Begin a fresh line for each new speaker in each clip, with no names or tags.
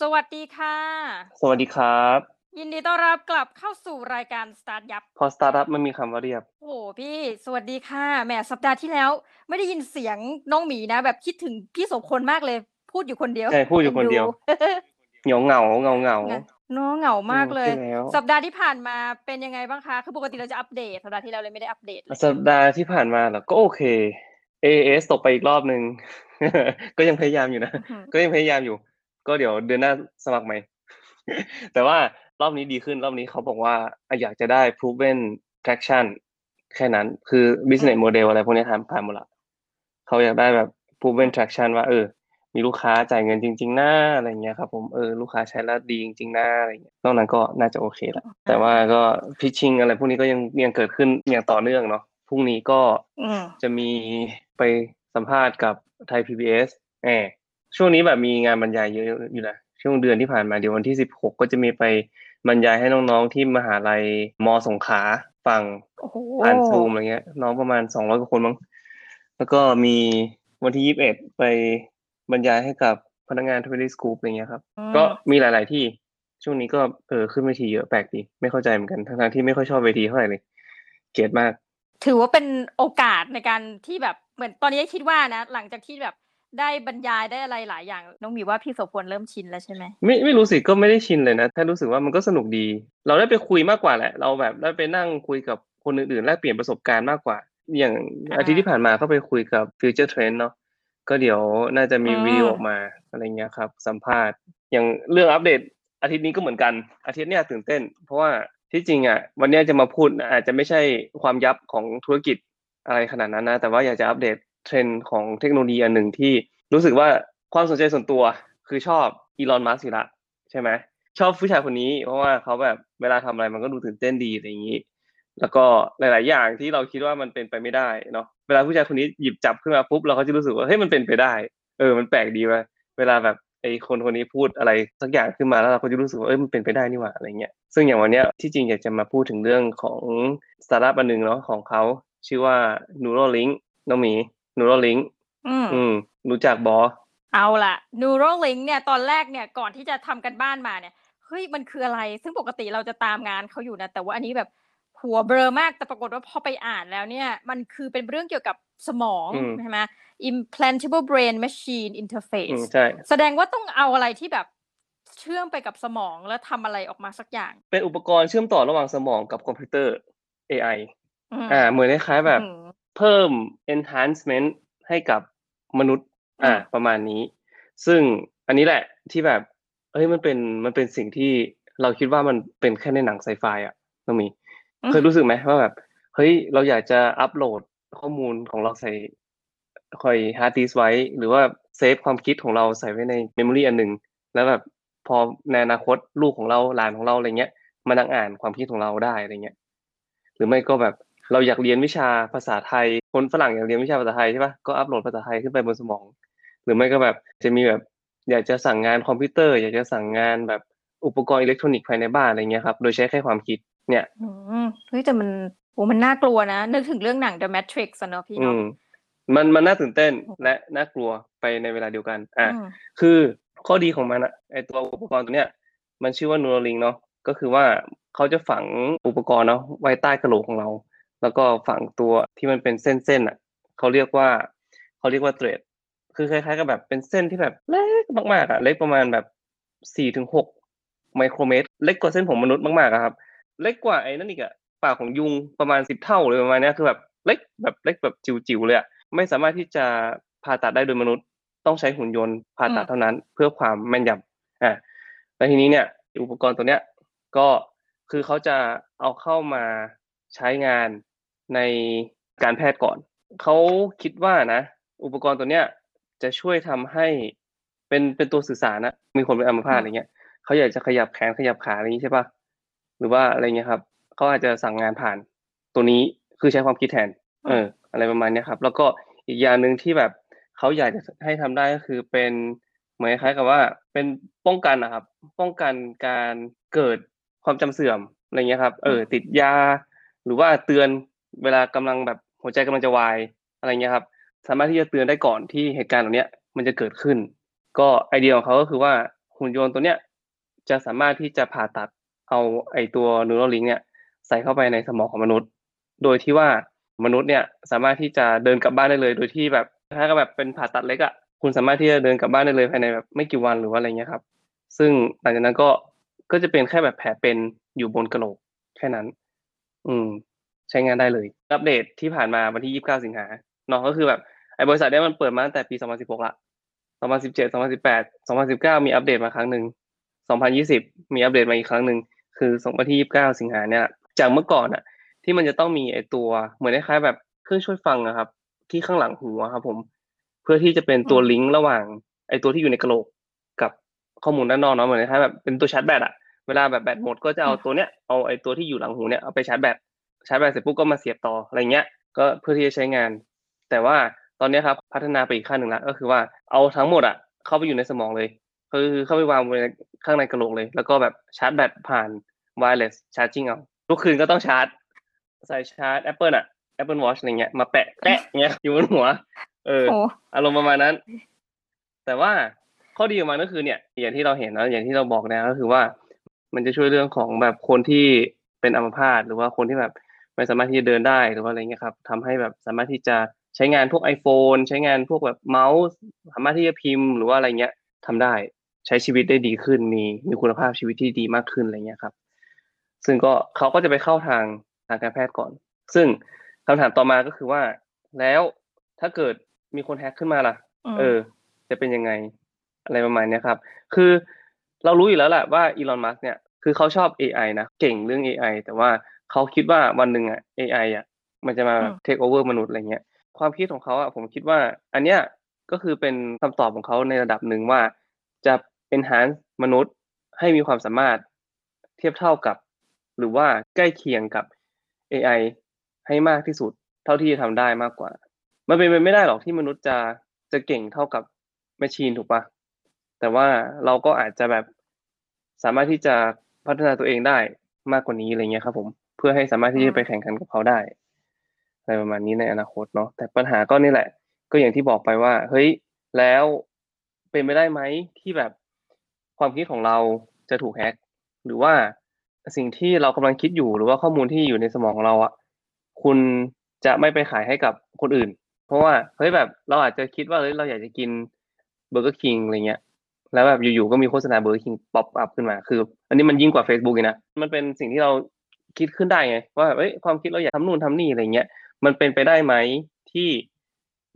สวัสดีค่ะ
สวัสดีครับ
ยินดีต้อนรับกลับเข้าสู่รายการสตาร์ทยับ
พอสตาร์ทอัพมันมีคำว่าเรียบ
โอ้โหพี่ สวัสดีค่ะ แหมสัปดาห์ที่แล้ว ไม่ได้ยินเสียงน้องหมีนะ แบบคิดถึงพี่โสพลมากเลย พูดอยู่คนเดียว
ใช่ พูดอยู่คนเดียว เหงาเหงาเงาเงา
เอ็นดูเน้องเหงามากเลย
ใช่แล้ว
สัปดาห์ที่ผ่านมาเป็นยังไงบ้างคะ คือปกติเราจะอัปเดต สัปดาห์ที่แล้วเลยไม่ได้อัปเดตเลย
สัปดาห์ที่ผ่านมาเหรอ ก็โอเค AS ตกไปอีกรอบหนึ่ง ก็ยังพยายามอยู่นะ
อื้อหือ
ก็ยังพยายามอยู่ ก็เดี๋ยวเดือนหน้าสมัครใหม่ แต่ว่ารอบนี้ดีขึ้นรอบนี้เขาบอกว่าอยากจะได้ proven traction แค่นั้นคือ business model อะไรพวกนี้ทำผ่านหมดละเขาอยากได้แบบ proven traction ว่าเออ มีลูกค้าจ่ายเงินจริงๆนะอะไรเงี้ยครับ ผมเออลูกค้าใช้แล้วดีจริงๆนะอะไรเงี้ยนอกนั้นก็น่าจะโอเคละแต่ว่าก็พิชชิ่งอะไรพวกนี้ก็ยังยังเกิดขึ้นอย่างต่อเนื่องเนาะพรุ่งนี้ก็
อืม
จะมีไปสัมภาษณ์กับไทย PBS แอบ ช่วงนี้แบบมีงานบรรยายเยอะอยู่นะช่วงเดือนที่ผ่านมาเดี๋ยววันที่สิบหกก็จะมีไปบรรยายให้น้องๆที่มหาลัยมสงขลาฟัง
โอ้โห
ผ่านซูมอะไรเงี้ย น้องประมาณสองร้อยกว่าคนมั้งแล้วก็มีวันที่ยี่สิบเอ็ดไปบรรยายให้กับพนักงานทวิตสกูปอะไรเงี้ยครับ
อืม
ก็มีหลาย ๆ ที่ช่วงนี้ก็เออขึ้นเวทีเยอะแปลกดีไม่เข้าใจเหมือนกันทั้งๆที่ไม่ค่อยชอบเวทีเท่าไหร่เลยเกลียดมาก
ถือว่าเป็นโอกาสในการที่แบบเหมือนตอนนี้คิดว่านะ หลังจากที่แบบ ได้บรรยายได้อะไรหลายอย่าง น้องหมีว่าพี่โสพลเริ่มชินแล้วใช่ไหม
ไม่ไม่รู้สิก็ไม่ได้ชินเลยนะแค่รู้สึกว่ามันก็สนุกดี เราได้ไปคุยมากกว่าแหละ เราแบบได้ไปนั่งคุยกับคนอื่นๆแลกเปลี่ยนประสบการณ์มากกว่า อย่าง
อ่า
อาทิตย์ที่ผ่านมาก็ไปคุยกับ Future Trend เนาะก็เดี๋ยวน่าจะมี
อืม
วิดีโอออกมาอะไรเงี้ยครับ สัมภาษณ์อย่างเรื่องอัปเดตอาทิตย์นี้ก็เหมือนกันอาทิตย์เนี้ยตื่นเต้น เพราะว่าที่จริงอะวันเนี้ยจะมาพูดอาจจะไม่ใช่ความยับของธุรกิจอะไรขนาดนั้นนะ แต่ว่าอยากจะอัปเดต เทรนด์ของเทคโนโลยีอันหนึ่งที่รู้สึกว่าความสนใจส่วนตัวคือชอบอีลอนมัสก์อยู่ละใช่ไหมชอบผู้ชายคนนี้ เพราะว่าเขาแบบเวลาทำอะไรมันก็ดูตื่นเต้นดีอะไรอย่างนี้ แล้วก็หลาย ๆ อย่างที่เราคิดว่ามันเป็นไปไม่ได้เนาะเวลาผู้ชายคนนี้หยิบจับขึ้นมาปุ๊บเราก็จะรู้สึกว่าเฮ้ยมันเป็นไปได้ เออ มันแปลกดีว่ะเวลาแบบไอ้คนคนนี้พูดอะไรสักอย่างขึ้นมาแล้วเราก็จะรู้สึกว่าเอ้ยมันเป็นไปได้นี่หว่าอะไรเงี้ยซึ่งอย่างวันเนี้ยที่จริงอยากจะมาพูดถึงเรื่องของสตาร์ทอัพอันหนึ่งเนาะของเขาชื่อว่า Neuralink น้องหมี Neuralink
อืม
อืมรู้จักบอ
เอาล่ะ Neuralink เนี่ยตอนแรกเนี่ยก่อนที่จะทำการบ้านมาเนี่ยเฮ้ยมันคืออะไร ซึ่งปกติเราจะตามงานเขาอยู่นะ แต่ว่าอันนี้แบบหัวเบลอมาก แต่ปรากฏว่าพอไปอ่านแล้วเนี่ย มันคือเป็นเรื่องเกี่ยวกับสมอง
อืม
ใช่ไหม implantable brain machine
อืม
interface
ใช่
แสดงว่าต้องเอาอะไรที่แบบเชื่อมไปกับสมองแล้วทำอะไรออกมาสักอย่าง
เป็นอุปกรณ์เชื่อมต่อระหว่างสมองกับคอมพิวเตอร์ AI
อืม
อ่าเหมือนคล้ายๆแบบ
อืม
เพิ่ม enhancement ให้กับมนุษย์ อ่า
อืม
ประมาณนี้ ซึ่งอันนี้แหละที่แบบเอ้ยมันเป็นมันเป็นสิ่งที่เราคิดว่ามันเป็นแค่ในหนังไซไฟอะน้องหมี เคยรู้สึกไหมว่าแบบ เฮ้ย เราอยากจะอัปโหลดข้อมูลของเราใส่คอยฮาร์ดดิสไว้ หรือว่าเซฟความคิดของเราใส่ไว้ใน memory อันหนึ่งแล้วแบบพอในอนาคตลูกของเราหลานของเราอะไรเงี้ยมานั่งอ่านความคิดของเราได้อะไรเงี้ย หรือไม่ก็แบบ เราอยากเรียนวิชาภาษาไทย คนฝรั่งอยากเรียนวิชาภาษาไทยใช่ปะก็อัปโหลดภาษาไทยขึ้นไปบนสมอง หรือไม่ก็แบบจะมีแบบอยากจะสั่งงานคอมพิวเตอร์ อยากจะสั่งงานแบบอุปกรณ์อิเล็กทรอนิกส์ภายในบ้านอะไรเงี้ยครับโดยใช้แค่ความคิดเนี่ย
อืมเฮ้ยแต่มันโอ้มันน่ากลัวนะ นึกถึงเรื่องหนัง The Matrix อะเนอะพี่
อื
เนาะ
มมันมันน่าตื่นเต้น
อืม
และน่ากลัวไปในเวลาเดียวกันอะ
อืม
คือข้อดีของมันอะไอตัวอุปกรณ์ตัวเนี้ยมันชื่อว่า Neuralink เนาะก็คือว่าเขาจะฝังอุปกรณ์เนาะไว้ใต้กระโหลกของเรา แล้วก็ฝังตัวที่มันเป็นเส้นๆอะเขาเรียกว่าเขาเรียกว่าเทรดคือคล้ายๆกับแบบเป็นเส้นที่แบบเล็กมากๆอะเล็กประมาณแบบสี่ถึงหกไมโครเมตร เล็กกว่าเส้นผมมนุษย์มากๆอะครับ เล็กกว่าไอ้นั่นอีกอะปากของยุงประมาณสิบเท่าเลยประมาณเนี้ยคือแบบเล็กแบบเล็กแบบจิ๋วๆเลยอะไม่สามารถที่จะผ่าตัดได้โดยมนุษย์ ต้องใช้หุ่นยนต์ผ่าตัด
อืม
เท่านั้น เพื่อความแม่นยำอ่าแล้วทีนี้เนี่ย อุปกรณ์ตัวเนี้ยก็คือเขาจะเอาเข้ามาใช้งาน ในการแพทย์ก่อน เขาคิดว่านะ อุปกรณ์ตัวเนี้ยจะช่วยทำให้เป็นเป็นตัวสื่อสารนะมีคนเป็นอัมพาตอะไรเงี้ยเขาอยากจะขยับแขนขยับขาอะไรอย่างนี้ใช่ปะหรือว่าอะไรเงี้ยครับเขาอาจจะสั่งงานผ่านตัวนี้คือใช้ความคิดแทน เออ อะไรประมาณเนี้ยครับ แล้วก็อีกอย่างหนึ่งที่แบบเขาอยากจะให้ทำได้ก็คือเป็นเหมือนคล้ายกับว่าเป็นป้องกันนะครับ ป้องกันการเกิดความจำเสื่อมอะไรเงี้ยครับ เออ ติดยา หรือว่าเตือน เวลากำลังแบบหัวใจกำลังจะวายอะไรเงี้ยครับ สามารถที่จะเตือนได้ก่อนที่เหตุการณ์เหล่าเนี้ยมันจะเกิดขึ้น ก็ไอเดียของเขาก็คือว่าหุ่นยนต์ตัวเนี้ยจะสามารถที่จะผ่าตัดเอาไอตัว Neuralink เนี่ยใส่เข้าไปในสมองของมนุษย์ โดยที่ว่ามนุษย์เนี่ยสามารถที่จะเดินกลับบ้านได้เลย โดยที่แบบถ้าก็แบบเป็นผ่าตัดเล็กอะคุณสามารถที่จะเดินกลับบ้านได้เลยภายในแบบไม่กี่วันหรือว่าอะไรเงี้ยครับ ซึ่งหลังจากนั้นก็ก็จะเป็นแค่แบบแผลเป็นอยู่บนกระโหลกแค่นั้น อืม ใช้งานได้เลย อัปเดตที่ผ่านมาวันที่ 29 สิงหาเนาะก็คือแบบไอ้บริษัทเนี้ยมันเปิดมาตั้งแต่ปี 2016 ละ 2017 2018 2019 มีอัปเดตมาครั้งหนึ่ง 2020 มีอัปเดตมาอีกครั้งหนึ่ง คือวันที่ 29 สิงหาเนี่ย จากเมื่อก่อนอะที่มันจะต้องมีไอ้ตัวเหมือนคล้ายๆแบบเครื่องช่วยฟังอะครับ ที่ข้างหลังหูอะครับผม เพื่อที่จะเป็นตัวลิงก์ระหว่างไอ้ตัวที่อยู่ในกระโหลกกับข้อมูลด้านนอกเนาะเหมือนคล้ายๆแบบเป็นตัวชาร์จแบตอะเวลาแบบแบตหมดก็จะเอาตัวเนี้ยเอาไอ้ตัวที่อยู่หลังหูเนี่ยเอาไปชาร์จแบต ชาร์จแบตเสร็จปุ๊บก็มาเสียบต่ออะไรเงี้ย ก็เพื่อที่จะใช้งาน แต่ว่าตอนนี้ครับพัฒนาไปอีกขั้นหนึ่งละก็คือว่าเอาทั้งหมดอะเข้าไปอยู่ในสมองเลยคือเข้าไปวางไว้ข้างในกระโหลกเลย แล้วก็แบบชาร์จแบตผ่าน wireless charging เอาทุกคืนก็ต้องชาร์จใส่ชาร์จ Apple อะ Apple Watch อะไรเงี้ยมาแปะแปะเงี้ยอยู่บนหัว เออ
โอ้
อารมณ์ประมาณนั้น แต่ว่าข้อดีของมันก็คือเนี่ย อย่างที่เราเห็นนะอย่างที่เราบอกนะก็คือว่า มันจะช่วยเรื่องของแบบคนที่เป็นอัมพาตหรือว่าคนที่แบบ ไม่สามารถที่จะเดินได้หรือว่าอะไรเงี้ยครับทำให้แบบสามารถที่จะใช้งานพวก iPhone ใช้งานพวกแบบเมาส์ สามารถที่จะพิมพ์หรือว่าอะไรเงี้ยทำได้ใช้ชีวิตได้ดีขึ้นมีมีคุณภาพชีวิตที่ดีมากขึ้นอะไรเงี้ยครับ ซึ่งก็เขาก็จะไปเข้าทางทางการแพทย์ก่อน ซึ่งคำถามต่อมาก็คือว่า แล้วถ้าเกิดมีคนแฮ็กขึ้นมาล่ะ
ม
เออ จะเป็นยังไงอะไรประมาณเนี้ยครับ คือเรารู้อยู่แล้วแหละว่าอีลอนมัสเนี่ยคือเขาชอบ AI นะ เก่งเรื่อง AI แต่ว่า เขาคิดว่าวันหนึ่งอะ AI อะมันจะมาแบบ take over มนุษย์อะไรเงี้ยความคิดของเขาอะผมคิดว่า อันเนี้ยก็คือเป็นคำตอบของเขาในระดับหนึ่งว่า จะ enhance มนุษย์ให้มีความสามารถเทียบเท่ากับ หรือว่าใกล้เคียงกับ AI ให้มากที่สุด เท่าที่จะทำได้มากกว่า มันเป็นไปไม่ได้หรอกที่มนุษย์จะจะเก่งเท่ากับแมชชีนถูกปะแต่ว่าเราก็อาจจะแบบสามารถที่จะพัฒนาตัวเองได้มากกว่านี้อะไรเงี้ยครับผมเพื่อให้สามารถที่จะไปแข่งขันกับเขาได้อะไรประมาณนี้ในอนาคตเนาะแต่ปัญหาก็นี่แหละ ก็อย่างที่บอกไปว่า เฮ้ยแล้วเป็นไปได้ไหมที่แบบความคิดของเราจะถูกแฮ็กหรือว่าสิ่งที่เรากำลังคิดอยู่หรือว่าข้อมูลที่อยู่ในสมองของเราอะคุณจะไม่ไปขายให้กับคนอื่น เพราะว่าเฮ้ยแบบเราอาจจะคิดว่าเฮ้ยเราอยากจะกิน Burger King อะไรเงี้ยแล้วแบบอยู่ๆก็มีโฆษณา Burger King pop up ขึ้นมาคือ อันนี้มันยิ่งกว่า Facebook อีกนะมันเป็นสิ่งที่เรา คิดขึ้นได้ไงว่าเอ้ยความคิดเราอยากทำนู่นทำนี่อะไรเงี้ยมันเป็นไปได้ไหมที่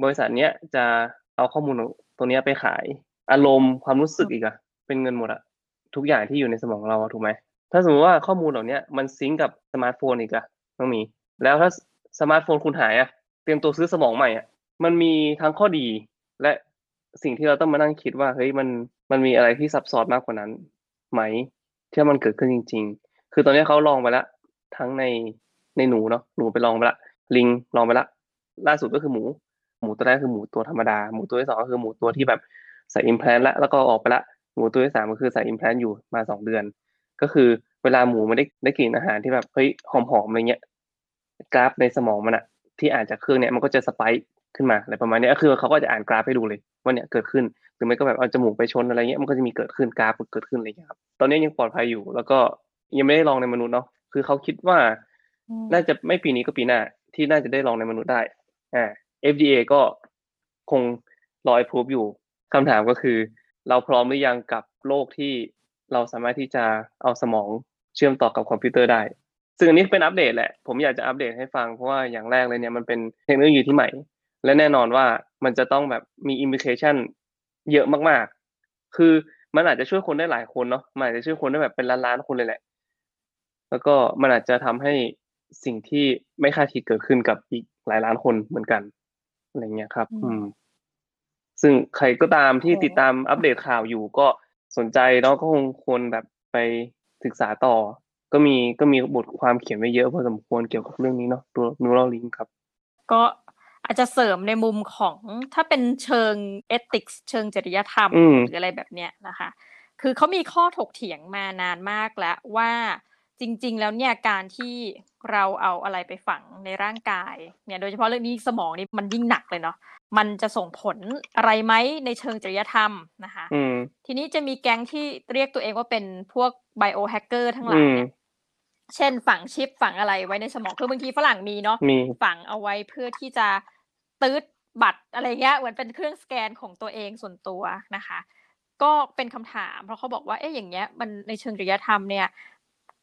บริษัทเนี้ยจะเอาข้อมูลตัวเนี้ยไปขาย อารมณ์ความรู้สึกอีกอะเป็นเงินหมดอะทุกอย่างที่อยู่ในสมองเราถูกไหมถ้าสมมติว่าข้อมูลเหล่าเนี้ยมัน sync กับสมาร์ทโฟนอีกอะต้องมี แล้วถ้าสมาร์ทโฟนคุณหายอะเตรียมตัวซื้อสมองใหม่อะมันมีทั้งข้อดีและสิ่งที่เราต้องมานั่งคิดว่าเฮ้ยมันมันมีอะไรที่ซับซ้อนมากกว่านั้นไหมที่มันเกิดขึ้นจริง ๆ คือตอนนี้เขาลองไปแล้ว ทั้งในในหนูเนาะหนูไปลองไปละ ลิงลองไปละ ล่าสุดก็คือหมู หมูตัวแรกคือหมูตัวธรรมดา หมูตัวที่สองก็คือหมูตัวที่แบบใส่ implant ละแล้วก็ออกไปละหมูตัวที่สามก็คือใส่ implant อยู่มาสองเดือน ก็คือเวลาหมูมันได้ได้กลิ่นอาหารที่แบบเฮ้ยหอมๆอะไรเงี้ยกราฟในสมองมันอะที่อ่านจากเครื่องเนี่ยมันก็จะ spike ขึ้นมาอะไรประมาณนี้ก็คือเขาก็จะอ่านกราฟให้ดูเลยว่าเนี่ยเกิดขึ้นหรือไม่ก็แบบเอาจมูกไปชนอะไรเงี้ยมันก็จะมีเกิดขึ้นกราฟเกิดขึ้นอะไรเงี้ยครับตอนนี้ยังปลอดภัยอยู่ แล้วก็ยังไม่ได้ลองในมนุษย์เนาะ คือเขาคิดว่า
อืม
น่าจะไม่ปีนี้ก็ปีหน้า ที่น่าจะได้ลองในมนุษย์ได้ อ่า FDA ก็คงรอ approve อยู่คำถามก็คือ เราพร้อมหรือยังกับโลกที่เราสามารถที่จะเอาสมองเชื่อมต่อกับคอมพิวเตอร์ได้ ซึ่งอันนี้เป็นอัปเดตแหละ ผมอยากจะอัปเดตให้ฟังเพราะว่าอย่างแรกเลยเนี่ยมันเป็นเทคโนโลยีที่ใหม่ และแน่นอนว่ามันจะต้องแบบมีอิม i ิเคชันเยอะมากๆ คือมันอาจจะช่วยคนได้หลายคนเนาะมันอาจจะช่วยคนได้แบบเป็นล้านๆคนเลยแหละ แล้วก็มันอาจจะทำให้สิ่งที่ไม่คาดคิดเกิดขึ้นกับอีกหลายล้านคนเหมือนกันอะไรเงี้ยครับ
อืม
อืมซึ่งใครก็ตามที่
โอ้
ติดตามอัปเดตข่าวอยู่ก็สนใจเนาะก็คงควรแบบไปศึกษาต่อ ก็มีก็มีบทความเขียนไว้เยอะพอสมควรเกี่ยวกับเรื่องนี้เนาะตัว Neuralink ครับ
ก็อาจจะเสริมในมุมของถ้าเป็นเชิงเอติกส์เชิงจริยธรรม
อืม
หรืออะไรแบบเนี้ยนะคะ คือเขามีข้อถกเถียงมานานมากแล้วว่า จริง ๆ แล้วเนี่ยการที่เราเอาอะไรไปฝังในร่างกายเนี่ยโดยเฉพาะเรื่องนี้สมองนี่มันยิ่งหนักเลยเนาะมันจะส่งผลอะไรไหมในเชิงจริยธรรมนะคะ
อืม
ทีนี้จะมีแก๊งที่เรียกตัวเองว่าเป็นพวกไบโอแฮกเกอร์ทั้งหลา
อื
ย
ม
เนี่ยเช่นฝังชิปฝังอะไรไว้ในสมองคือบางทีฝรั่งมีเนาะ
มี
ฝังเอาไว้เพื่อที่จะตืดบัตรอะไรเงี้ยเหมือนเป็นเครื่องสแกนของตัวเองส่วนตัวนะคะ ก็เป็นคำถามเพราะเขาบอกว่าเอ๊ะอย่างเงี้ยมันในเชิงจริยธรรมเนี่ย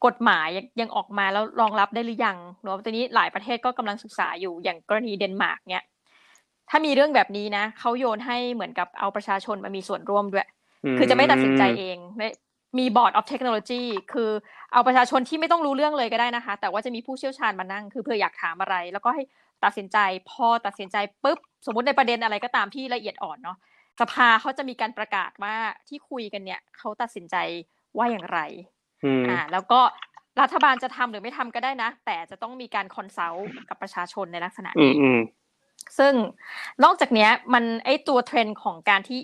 กฎหมายยังยังออกมาแล้วรองรับได้หรือยังเนาะตอนนี้หลายประเทศก็กำลังศึกษาอยู่อย่างกรณีเดนมาร์กเนี่ยถ้ามีเรื่องแบบนี้นะเขาโยนให้เหมือนกับเอาประชาชนมามีส่วนร่วมด้วย คือจะไม่ตัดสินใจเองไม่มี board of technology คือเอาประชาชนที่ไม่ต้องรู้เรื่องเลยก็ได้นะคะ แต่ว่าจะมีผู้เชี่ยวชาญมานั่ง คือเพื่ออยากถามอะไร แล้วก็ให้ตัดสินใจพอตัดสินใจปุ๊บ สมมติในประเด็นอะไรก็ตามที่ละเอียดอ่อนเนาะสภาเขาจะมีการประกาศว่าที่คุยกันเนี่ยเขาตัดสินใจว่าอย่างไร
อืม
อ่าแล้วก็รัฐบาลจะทำหรือไม่ทำก็ได้นะ แต่จะต้องมีการ consult กับประชาชนในลักษณะ
อืม
นี้
อืม
ซึ่งนอกจากเนี้ยมันไอตัวเทรนด์ของการที่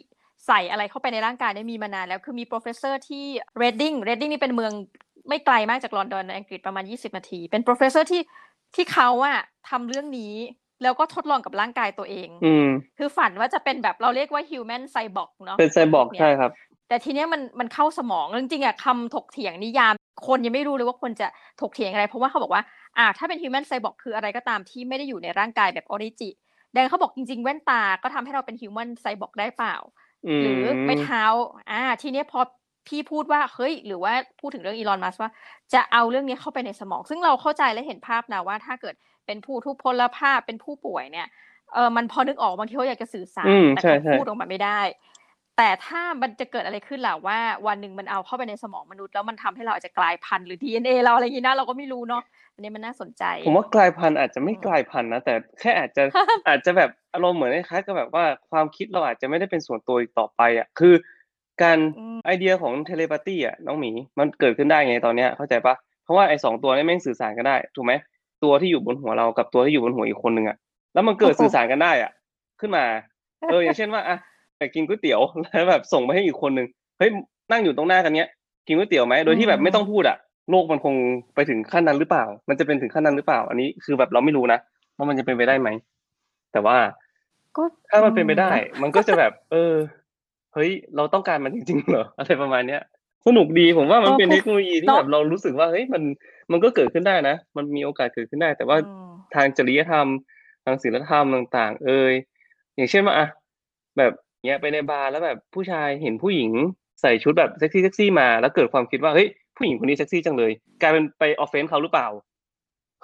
ใส่อะไรเข้าไปในร่างกายเนี่ยมีมานานแล้วคือมี professor ที่ Reading Reading นี่เป็นเมืองไม่ไกลมากจากลอนดอนในอังกฤษประมาณ 20 นาที เป็น professor ที่ที่เขาอะทำเรื่องนี้แล้วก็ทดลองกับร่างกายตัวเอง
อืม
คือฝันว่าจะเป็นแบบเราเรียกว่า human cyborg เนาะ
เป็นไซบอร์ก
เนี่ย
ใช่ครับ
แต่ทีเนี้ยมันมันเข้าสมองแล้วจริงๆอะคำถกเถียงนิยาม คนยังไม่รู้เลยว่าควรจะถกเถียงอะไร เพราะว่าเขาบอกว่าอ่าถ้าเป็น human cyborg คืออะไรก็ตามที่ไม่ได้อยู่ในร่างกายแบบออริจิแดงเขาบอกจริง ๆ แว่นตาก็ทำให้เราเป็น human cyborg ได้เปล่า
อื
ห
ม
รือไม้เท้าอ่าทีเนี้ยพอพี่พูดว่าเฮ้ยหรือว่าพูดถึงเรื่องอีลอนมัสว่า จะเอาเรื่องนี้เข้าไปในสมอง ซึ่งเราเข้าใจและเห็นภาพนะว่า ถ้าเกิดเป็นผู้ทุพพลภาพเป็นผู้ป่วยเนี่ยเออมันพอนึกออกบางทีเขาอยากจะสื่อสาร
อืม
แต่
ใช่
เขา
ใช่
พูดออกมาไม่ได้ แต่ถ้ามันจะเกิดอะไรขึ้นล่ะว่า วันหนึ่งมันเอาเข้าไปในสมองมนุษย์แล้วมันทำให้เราอาจจะกลายพันธุ์หรือ DNA เราอะไรอย่างนี้นะเราก็ไม่รู้เนาะอันนี้มันน่าสนใจ
ผมว่ากลายพันธุ์อาจจะไม่
อืม
กลายพันธุ์นะแต่แค่อาจจะอาจจะแบบอารมณ์เหมือนคล้ายๆกับแบบว่าความคิดเราอาจจะไม่ได้เป็นส่วนตัวอีกต่อไปอะคือการ
อืม
ไอเดียของเทเลปาตีอะน้องหมีมันเกิดขึ้นได้ไงตอนเนี้ยเข้าใจปะเพราะว่าไอ้สองตัวนี้แม่งสื่อสารกันได้ถูกไหมตัวที่อยู่บนหัวเรากับตัวที่อยู่บนหัวอีกคนหนึ่งอะแล้วมันเกิด
โอ้โห
สื่อสารกันได้อะ ขึ้นมาเอออย่างเช่นว่าอะ ไปกินก๋วยเตี๋ยวแล้วแบบส่งไปให้อีกคนหนึ่งเฮ้ยนั่งอยู่ตรงหน้ากันเนี้ย กินก๋วยเตี๋ยวไหมโดยที่แบบไม่ต้องพูดอะโลกมันคงไปถึงขั้นนั้นหรือเปล่า มันจะเป็นถึงขั้นนั้นหรือเปล่า อันนี้คือแบบเราไม่รู้นะว่ามันจะเป็นไปได้ไหมแต่ว่า
ก็
ถ้ามันเป็นไปได้
อืม
มันก็จะแบบ เออ เฮ้ย เราต้องการมันจริงๆเหรออะไรประมาณเนี้ยสนุกดีผมว่ามันเป็นเทคโนโลยีที่แบบเรารู้สึกว่าเฮ้ยมันมันก็เกิดขึ้นได้นะ มันมีโอกาสเกิดขึ้นได้ แต่ว่า
อืม
ทางจริยธรรมทางศีลธรรมต่าง ๆ เอยอย่างเช่นว่าอะแบบ เนี้ยไปในบาร์แล้วแบบผู้ชายเห็นผู้หญิงใส่ชุดแบบเซ็กซี่เซ็กซี่มา แล้วเกิดความคิดว่าเฮ้ยผู้หญิงคนนี้เซ็กซี่จังเลยกลายเป็นไป offend เขาหรือเปล่า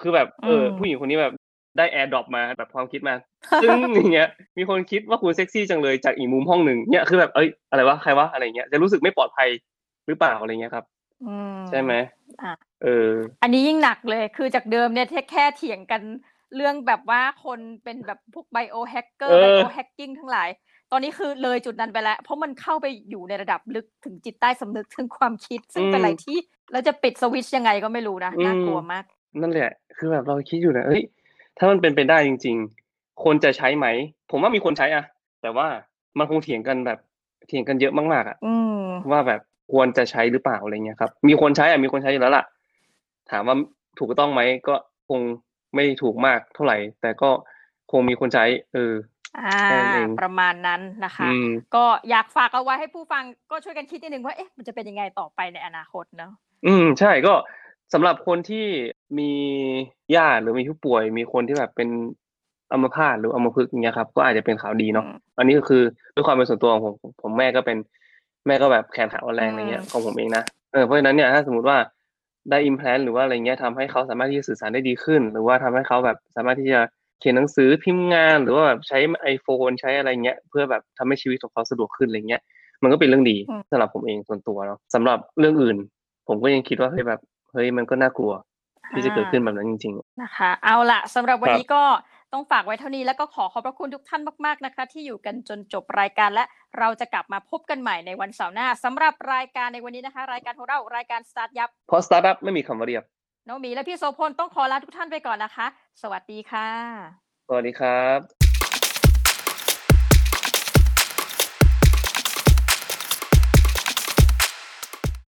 คือแบบเออ
อืม
ผู้หญิงคนนี้แบบได้ AirDrop มาแบบความคิดมา ซึ่งอย่างเงี้ยมีคนคิดว่าคุณเซ็กซี่จังเลยจากอีกมุมห้องหนึ่งเนี่ยคือแบบเอ้ยอะไรวะใครวะอะไรเงี้ยจะรู้สึกไม่ปลอดภัยหรือเปล่าอะไรเงี้ยครับ
อืม
ใช่ไหม
อะ
เออ
อันนี้ยิ่งหนักเลยคือจากเดิมเนี่ยแค่แค่เถียงกันเรื่องแบบว่าคนเป็นแบบพวกไบโอแฮกเกอ
เอ
ร์
อ
ไบโอแฮกกิ้งทั้งหลาย ตอนนี้คือเลยจุดนั้นไปแล้ว เพราะมันเข้าไปอยู่ในระดับลึกถึงจิตใต้สำนึกถึงความคิด ซึ่งเป็นอะไรที่เราจะปิดสวิตช์ยังไงก็ไม่รู้นะน่ากลัวมาก
นั่นแหละ คือแบบเราคิดอยู่นะเอ้ยถ้ามันเป็นไปได้จริง ๆ คนจะใช้ไหม ผมว่ามีคนใช้อะแต่ว่ามันคงเถียงกันแบบเถียงกันเยอะมากๆอะ
อืม
ว่าแบบควรจะใช้หรือเปล่าอะไรเงี้ยครับ มีคนใช้อะมีคนใช้อยู่แล้วล่ะ ถามว่าถูกต้องไหมก็คงไม่ถูกมากเท่าไหร่ แต่ก็คงมีคนใช้ เออ
อ่า
แค่นั้นเอง
ประมาณนั้นนะคะ
อืม
ก็อยากฝากเอาไว้ให้ผู้ฟังก็ช่วยกันคิดนิดนึงว่าเอ๊ะมันจะเป็นยังไงต่อไปในอนาคตเนาะ
อืมใช่ก็สำหรับคนที่มีญาติหรือมีผู้ป่วย มีคนที่แบบเป็นอัมพาตหรืออัมพฤกษ์อย่างเงี้ยครับก็อาจจะเป็นข่าวดีเนาะ
อืม
อันนี้ก็คือด้วยความเป็นส่วนตัวของผมผมผมแม่ก็เป็นแม่ก็แบบแขนขาอ่อนแรงอะไรเงี้ย
อืม
ของผมเองนะเออเพราะฉะนั้นเนี่ยถ้าสมมติว่าได้อิมแพลนหรือว่าอะไรเงี้ยทำให้เขาสามารถที่จะสื่อสารได้ดีขึ้น หรือว่าทำให้เขาแบบสามารถที่จะ เขียนหนังสือพิมพ์งานหรือว่าแบบใช้ไอโฟนใช้อะไรเงี้ยเพื่อแบบทำให้ชีวิตของเขาสะดวกขึ้นอะไรเงี้ยมันก็เป็นเรื่องดี
อืม
สำหรับผมเองส่วนตัวเนาะสำหรับเรื่องอื่น ผมก็ยังคิดว่าเฮ้ยแบบเฮ้ยมันก็น่ากลัว ที่จะเกิดขึ้นแบบนั้นจริง
นะคะ เอาละสำหรับวัน
ครับ
นี้ก็ต้องฝากไว้เท่านี้แล้วก็ขอขอบพระคุณทุกท่านมากๆนะคะ ที่อยู่กันจนจบรายการและเราจะกลับมาพบกันใหม่ในวันเสาร์หน้าสำหรับรายการในวันนี้นะคะ รายการของเรารายการ StartYup
ๆเพราะสตาร์ทอัพไม่มีคำว่าเรียบ
น้องหมีและพี่โสพลต้องขอลาทุกท่านไปก่อนนะคะ สวัสดีค่ะ
สวัสดีครับ